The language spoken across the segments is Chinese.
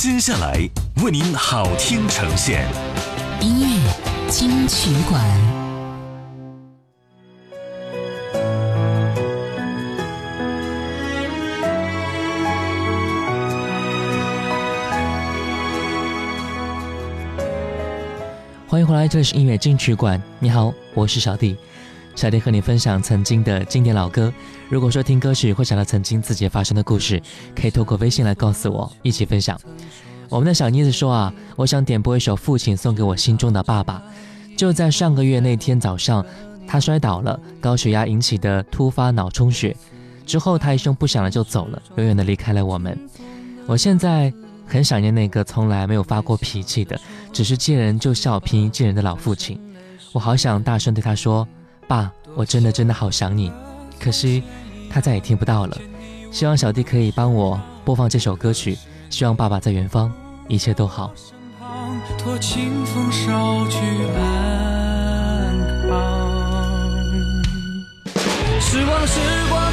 接下来为您好听呈现，音乐金曲馆。欢迎回来，这里是音乐金曲馆。你好，我是小弟。小弟和你分享曾经的经典老歌。如果说听歌曲会想到曾经自己发生的故事，可以透过微信来告诉我，一起分享。我们的小妮子说啊，我想点播一首《父亲送给我心中的爸爸》。就在上个月那天早上，他摔倒了，高血压引起的突发脑充血，之后他一声不响的就走了，远远的离开了我们。我现在。很想念那个从来没有发过脾气的，只是见人就笑、平易近人的老父亲。我好想大声对他说：“爸，我真的真的好想你。”可惜他再也听不到了。希望小弟可以帮我播放这首歌曲。希望爸爸在远方，一切都好。托清风捎去安康。时光，时光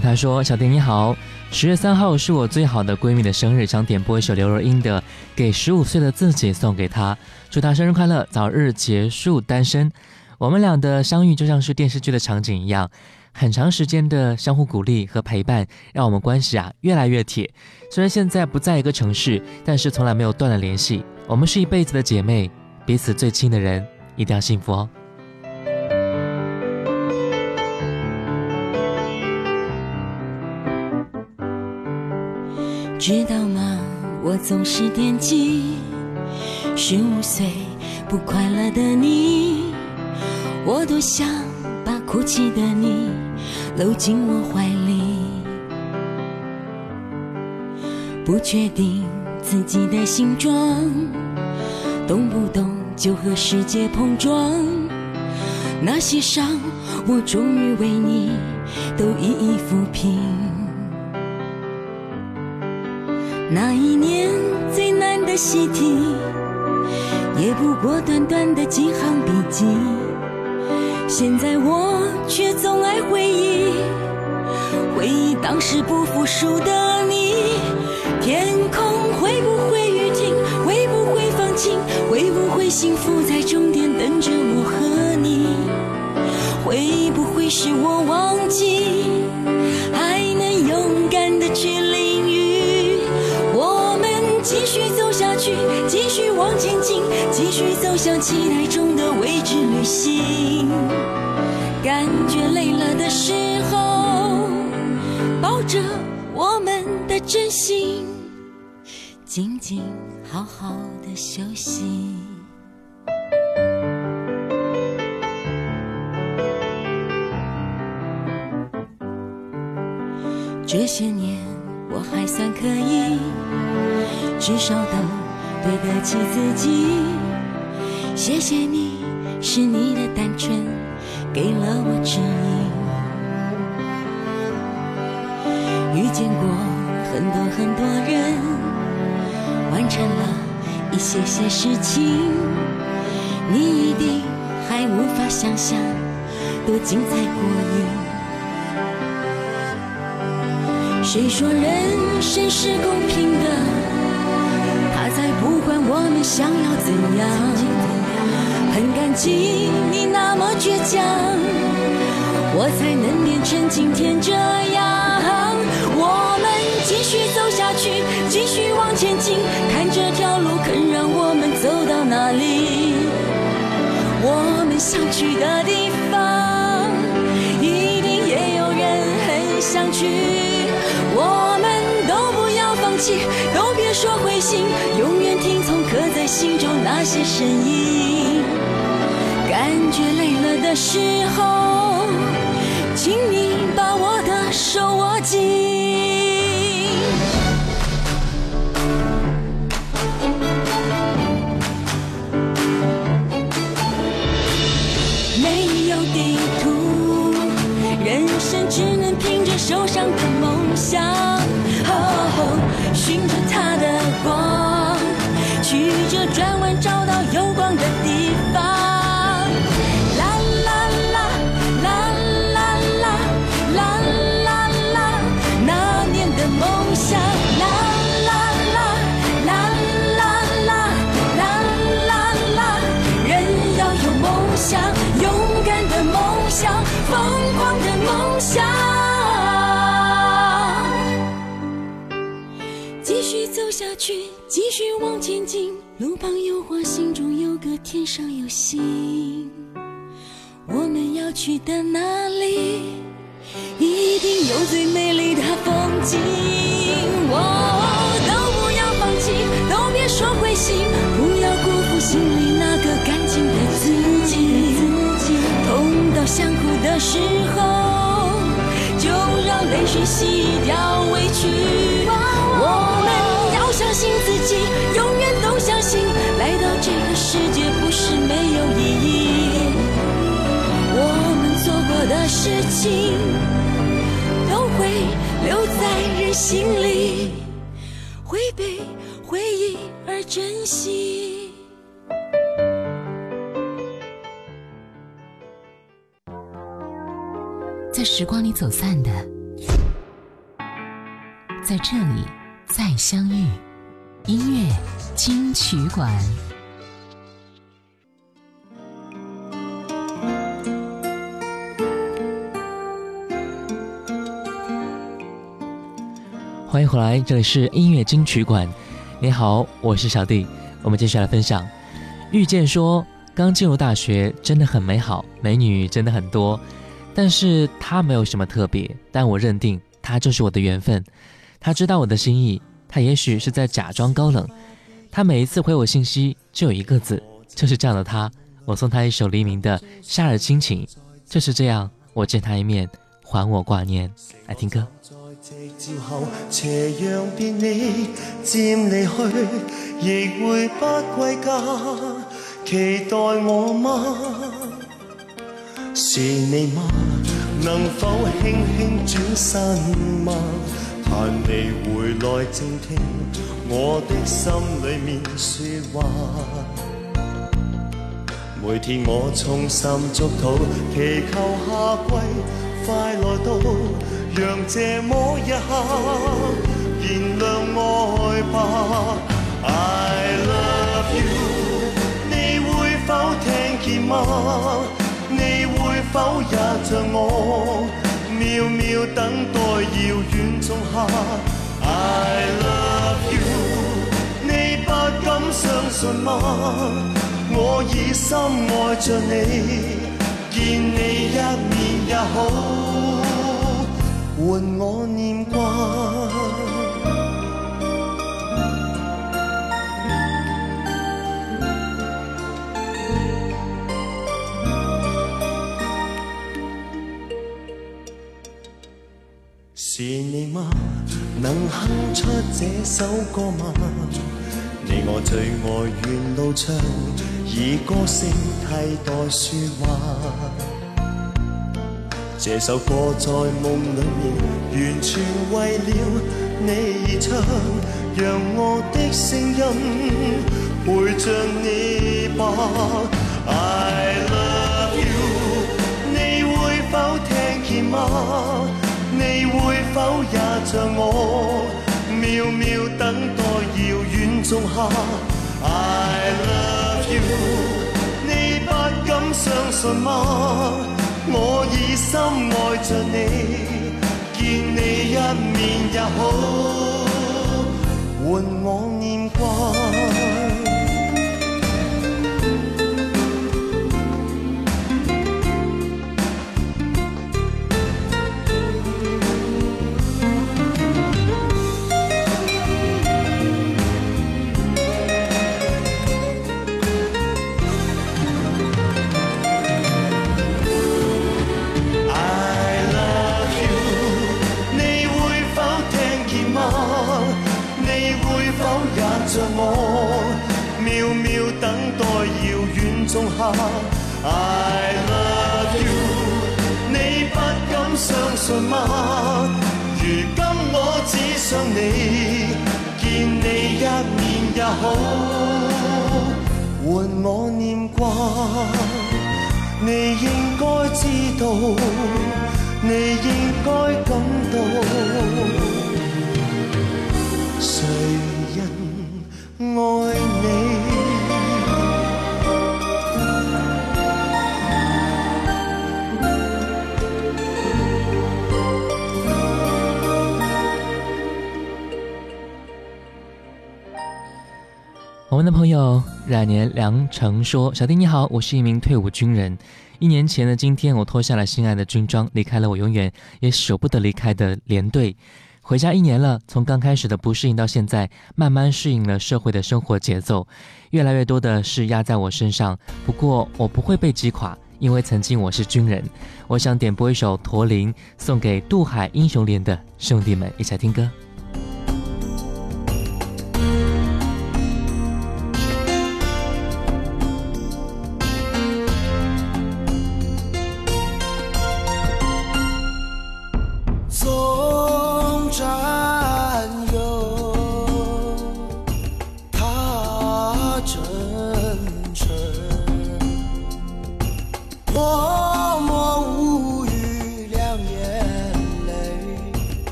他说：“小丁你好，十月三号是我最好的闺蜜的生日，想点播一首刘若英的《给十五岁的自己》送给她，祝她生日快乐，早日结束单身。我们俩的相遇就像是电视剧的场景一样，很长时间的相互鼓励和陪伴，让我们关系啊越来越铁。虽然现在不在一个城市，但是从来没有断了联系。我们是一辈子的姐妹，彼此最亲的人一定要幸福哦。”知道吗？我总是惦记十五岁不快乐的你，我多想把哭泣的你搂进我怀里。不确定自己的形状，动不动就和世界碰撞，那些伤我终于为你都一一抚平。那一年最难的习题，也不过短短的几行笔记。现在我却总爱回忆，回忆当时不服输的你。天空会不会雨停？会不会放晴？会不会幸福在终点等着我和你？会不会是我忘记？还能勇敢的去？继续走下去，继续往前进，继续走向期待中的未知旅行。感觉累了的时候，抱着我们的真心，静静好好的休息。这些年，我还算可以。至少都对得起自己。谢谢你，是你的单纯给了我指引。遇见过很多很多人，完成了一些些事情，你一定还无法想象多精彩过瘾。谁说人生是公平的？他才不管我们想要怎样，很感激你那么倔强，我才能变成今天这样。我们继续走下去，继续往前进，看这条路肯让我们走到哪里。我们想去的地方，一定也有人很想去。我们都不要放弃，都别说灰心。心中那些声音，感觉累了的时候，请你把我的手握紧。没有地图，人生只能凭着手上的梦想，续往前进，路旁有花，心中有歌，天上有星。我们要去的那里，一定有最美丽的风景。哦，都不要放弃，都别说灰心，不要辜负心里那个干净的自己。痛到想哭的时候，就让泪水洗掉委屈。相信自己。永远都相信，来到这个世界不是没有意义。我们做过的事情，都会留在人心里，会被回忆而珍惜。在时光里走散的，在这里再相遇。音乐金曲馆。欢迎回来，这里是音乐金曲馆。你好，我是小弟。我们接下来分享，遇见说，刚进入大学真的很美好，美女真的很多，但是她没有什么特别，但我认定她就是我的缘分。她知道我的心意，他也许是在假装高冷。他每一次回我信息就有一个字，就是这样的他。我送他一首黎明的《夏日亲情》，就是这样，我见他一面，还我挂念。来听歌。夕照后，斜阳便你渐离去，亦会不归家。期待我吗？是你吗？能否轻轻转身吗？盼你回来静听我的心里面说话。每天我衷心祝祷，祈求夏季快来到。让这么一刻燃亮爱吧，I love you，你会否听见吗？你会否也像我，秒秒等待遥远仲夏？I love you，你不敢相信吗？我已深爱着你，见你一面也好。换我念挂。是你吗？能哼出这首歌吗？你我最爱沿路唱，以歌声替代说话。这首歌在梦里面，完全为了你而唱，让我的声音陪着你吧。I love you，你会否听见吗？否也像我，秒秒等待遥远仲夏？I love you，你不敢相信吗？我已深爱着你，见你一面也好，换我念挂。I love you，你不敢相信吗？如今我只想你，见你一面也好，换我念挂。你应该知道，你应该感到，谁人爱你？我们的朋友冉年良成说：“小弟你好，我是一名退伍军人。一年前的今天，我脱下了心爱的军装，离开了我永远也舍不得离开的连队。回家一年了，从刚开始的不适应到现在，慢慢适应了社会的生活节奏。越来越多的事压在我身上，不过我不会被击垮，因为曾经我是军人。我想点播一首《驼铃》，送给渡海英雄连的兄弟们，一起来听歌。”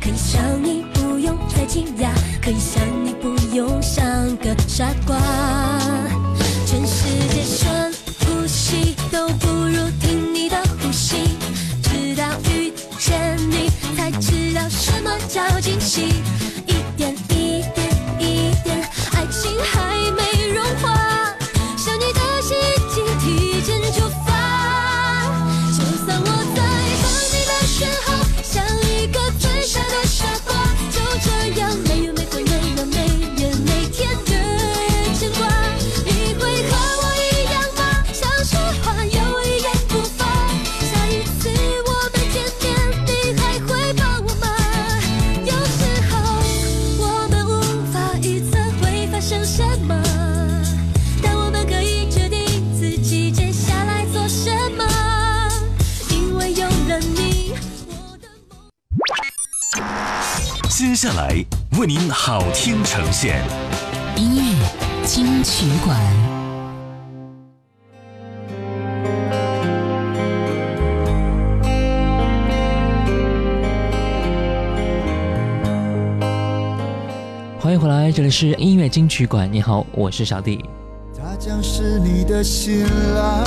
可以想你不用太惊讶可以想你不用像个傻瓜。全世界深呼吸都不如听你的呼吸直到遇见你才知道什么叫惊喜。为您好听呈现，音乐金曲馆。欢迎回来，这里是音乐金曲馆。你好，我是小弟。他将是你的新郎，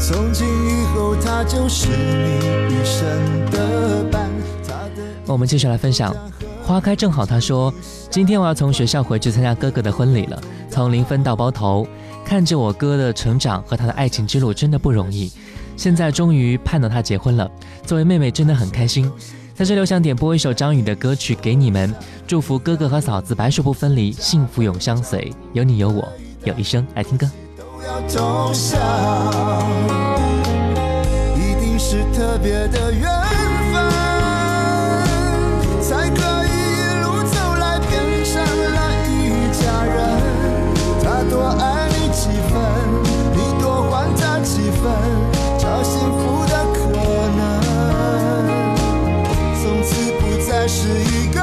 从今以后他就是你一生的我们继续来分享。花开正好，他说：“今天我要从学校回去参加哥哥的婚礼了，从零分到包头，看着我哥的成长和他的爱情之路，真的不容易。现在终于盼到他结婚了，作为妹妹真的很开心。在这里，我想点播一首张宇的歌曲给你们，祝福哥哥和嫂子白首不分离，幸福永相随，有你有我，有一生。来听歌。都要，一定是特别的缘幸福的可能，从此不再是一个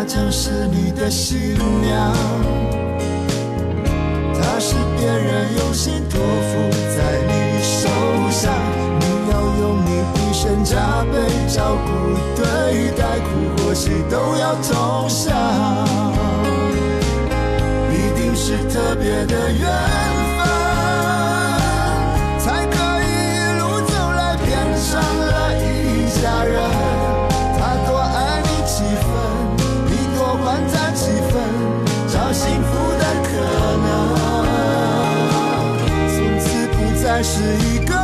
她将是你的新娘，她是别人用心托付在你手上，你要用你一生加倍照顾对待，苦或喜都要同享，一定是特别的缘分，是一个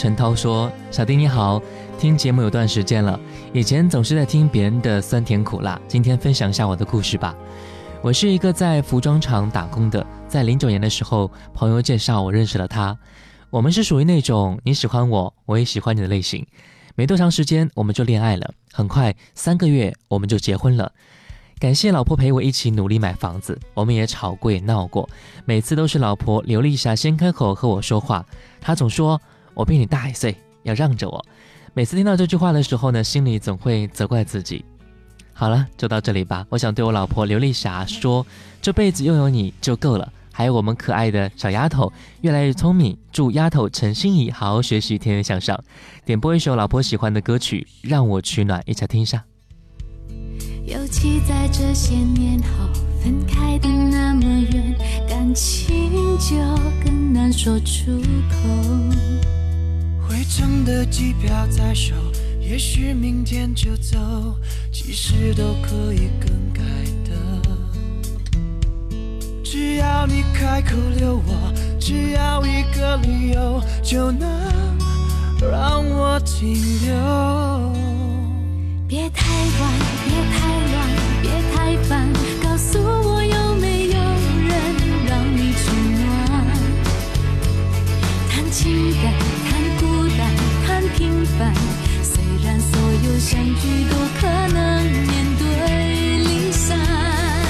陈涛说：“小丁你好，听节目有段时间了，以前总是在听别人的酸甜苦辣，今天分享一下我的故事吧。我是一个在服装厂打工的，在零九年的时候，朋友介绍我认识了他。我们是属于那种你喜欢我，我也喜欢你的类型。没多长时间我们就恋爱了，很快三个月我们就结婚了。感谢老婆陪我一起努力买房子，我们也吵过也闹过，每次都是老婆刘丽霞先开口和我说话，她总说我比你大一岁，要让着我。每次听到这句话的时候呢，心里总会责怪自己。好了，就到这里吧。我想对我老婆刘丽霞说，这辈子拥有你就够了。还有我们可爱的小丫头，越来越聪明。祝丫头陈心怡好好学习，天天向上。点播一首老婆喜欢的歌曲，让我取暖，一起听一下。尤其在这些年后，分开的那么远，感情就更难说出口。回程的机票在手，也许明天就走，其实都可以更改的。只要你开口留我，只要一个理由，就能让我停留。别太晚，别太乱，别太烦，告诉我有没有人让你取暖？谈情感，平凡，虽然所有相聚都可能面对离散。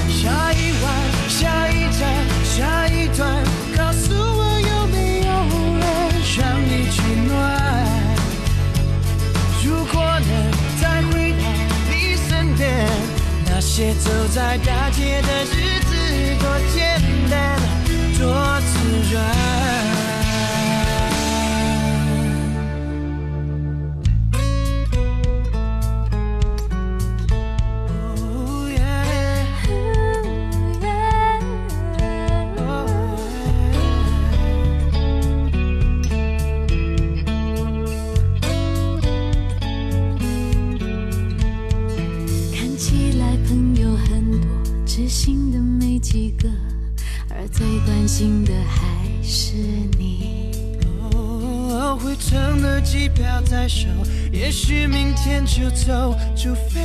下一晚，下一站，下一段，告诉我有没有人让你取暖？如果能再回到你身边，那些走在大街的日子多简单，多自然。就走，除非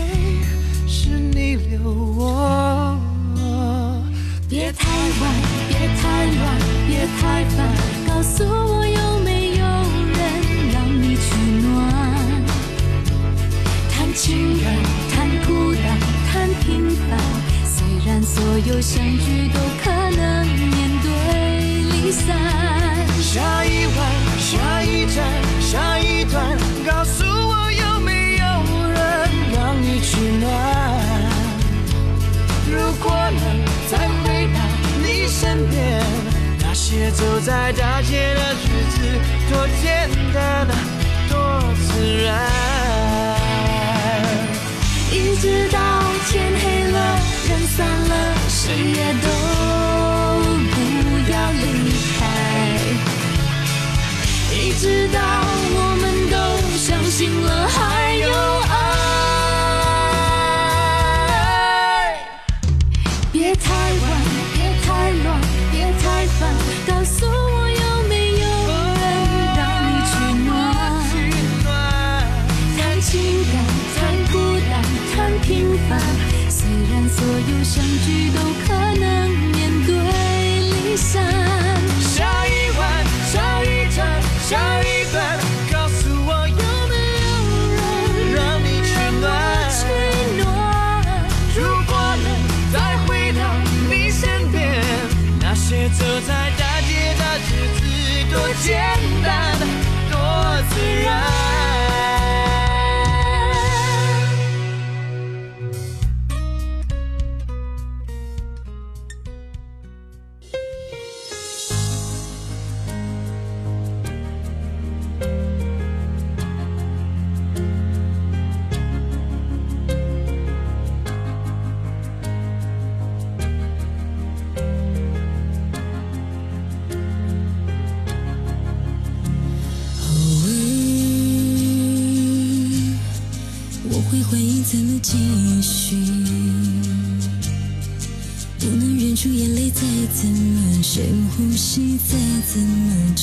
直到天黑了，人散了，谁也都不要离开。一直到我们都相信了还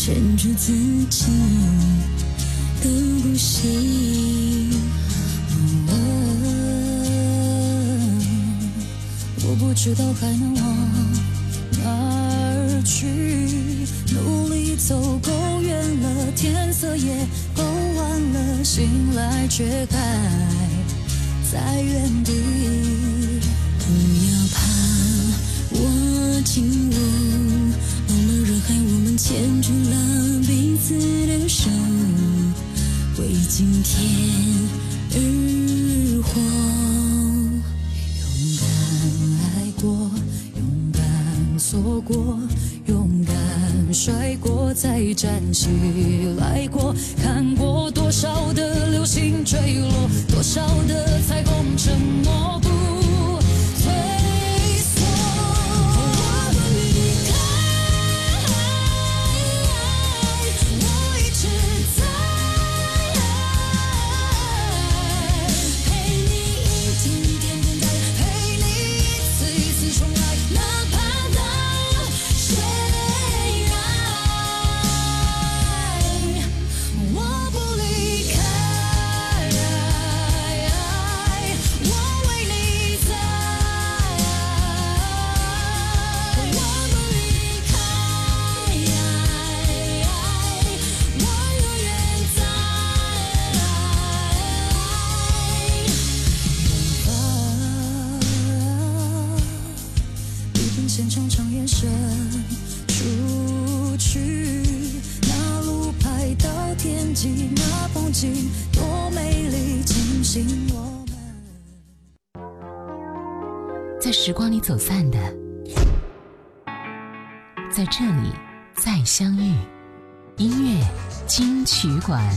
么撑住自己都不行。我不知道还能往哪儿去，努力走够远了，天色也够晚了，醒来却还在原地。不要怕，我紧握，忘了人海，我们牵住了彼此的手，为今天走散的，在这里再相遇。音乐金曲馆。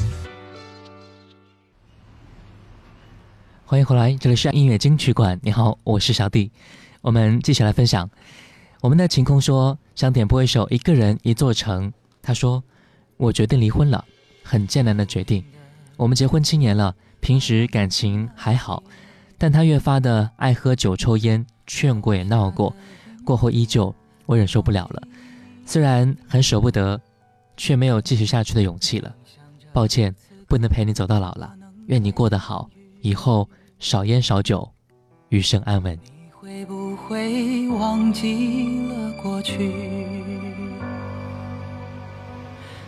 欢迎回来，这里是音乐金曲馆。你好，我是小弟。我们继续来分享。我们的晴空说想点播一首《一个人一座城》。他说：“我决定离婚了，很艰难的决定。我们结婚七年了，平时感情还好，但他越发的爱喝酒、抽烟，劝过也闹过，过后依旧，我忍受不了了。虽然很舍不得，却没有继续下去的勇气了。抱歉，不能陪你走到老了。愿你过得好。”以后少烟少酒，余生安稳。你会不会忘记了过去？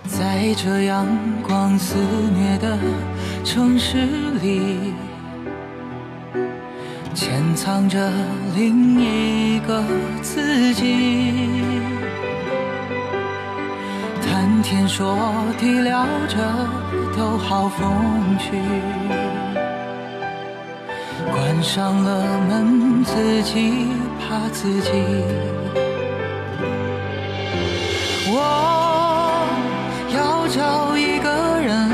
在这阳光肆虐的城市里，潜藏着另一个自己。谈天说地聊着都好风趣。关上了门，自己怕自己。我要找一个人，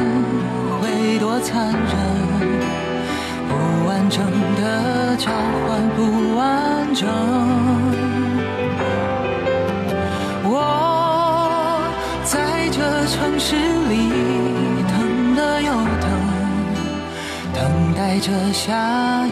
会多残忍？的交换，不完整。我在这城市里等了又等。等待着下一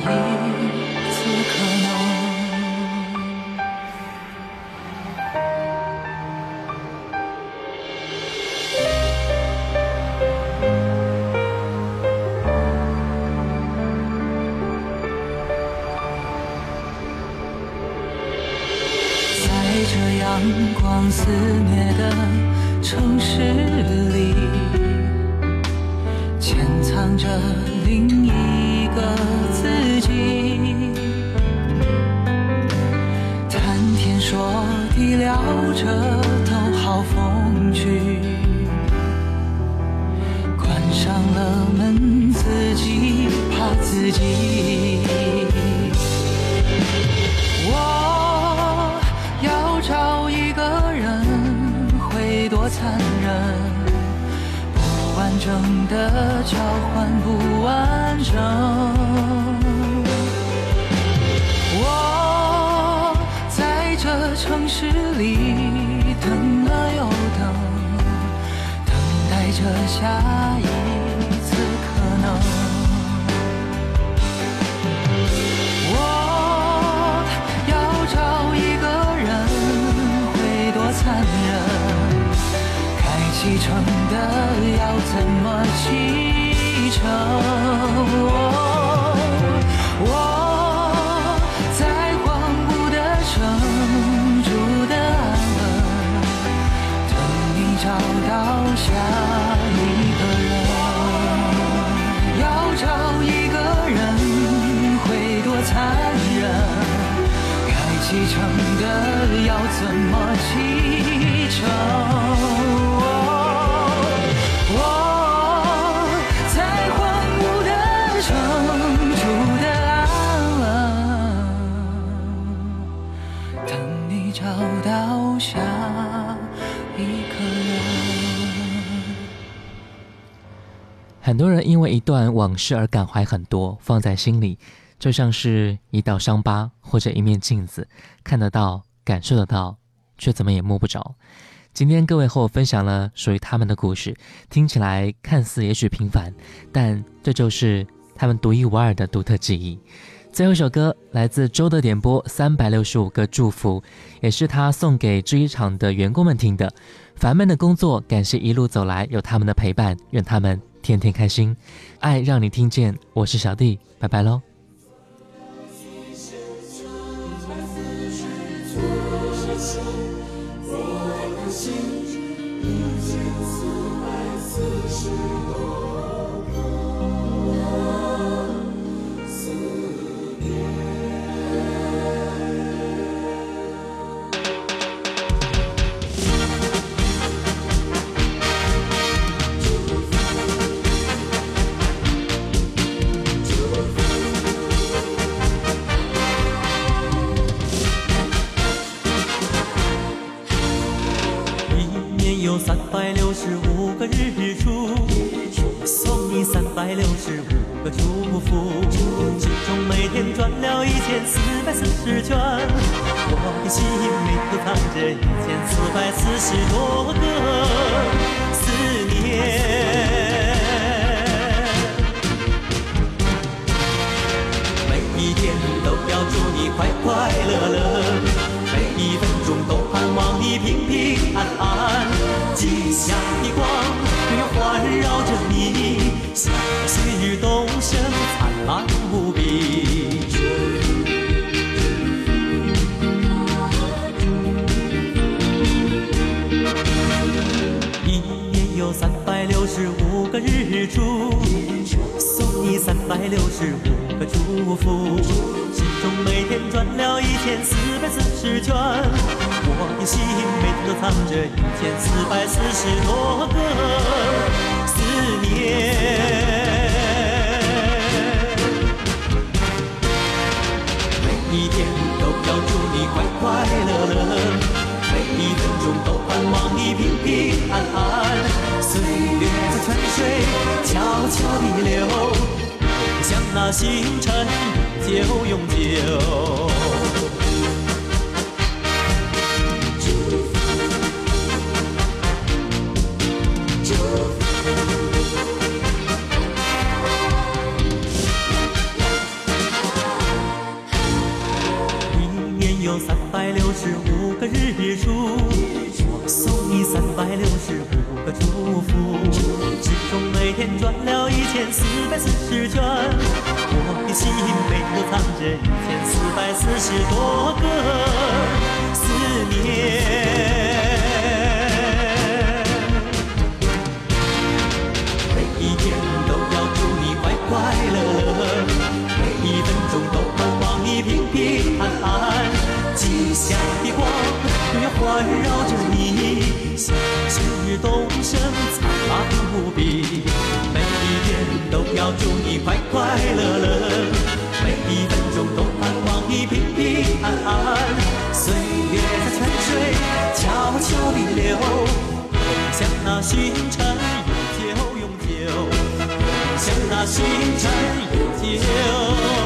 肆虐的城市。城市里等了又等，等待着下一次可能。我要找一个人，会多残忍？该启程的要怎么启程？很多人因为一段往事而感怀很多，放在心里，就像是一道伤疤或者一面镜子，看得到、感受得到，却怎么也摸不着。今天各位和我分享了属于他们的故事，听起来看似也许平凡，但这就是他们独一无二的独特记忆。最后一首歌来自周的点播，《三百六十五个祝福》，也是他送给制衣厂的员工们听的。烦闷的工作，感谢一路走来有他们的陪伴，愿他们天天开心。爱让你听见，我是小弟，拜拜喽。百六十五个祝福，心中每天转了一千四百四十圈，我的心里都藏着一千四百四十多个思念。每一天都要祝你快快乐乐，每一分钟都盼望你平平安安，吉祥的光日出，送你三百六十五个祝福，心中每天转了一千四百四十圈，我的心每天都藏着一千四百四十多个思念。每一天都要祝你快快乐乐，每一分钟都望你平平安安。岁月在泉水悄悄地流，像那星辰永久永久。一年有三百六十五百四十圈，我的心每天都藏着一千四百四十多个思念。每一天都要祝你快快乐乐，每一分钟都盼望你平平安安，吉祥的光永远环绕着你，像旭日东升，灿烂无比。都要祝你快快乐乐，每一分钟都盼望你平平安安。岁月在泉水悄悄地流，像那星辰永久永久。像那星辰永久。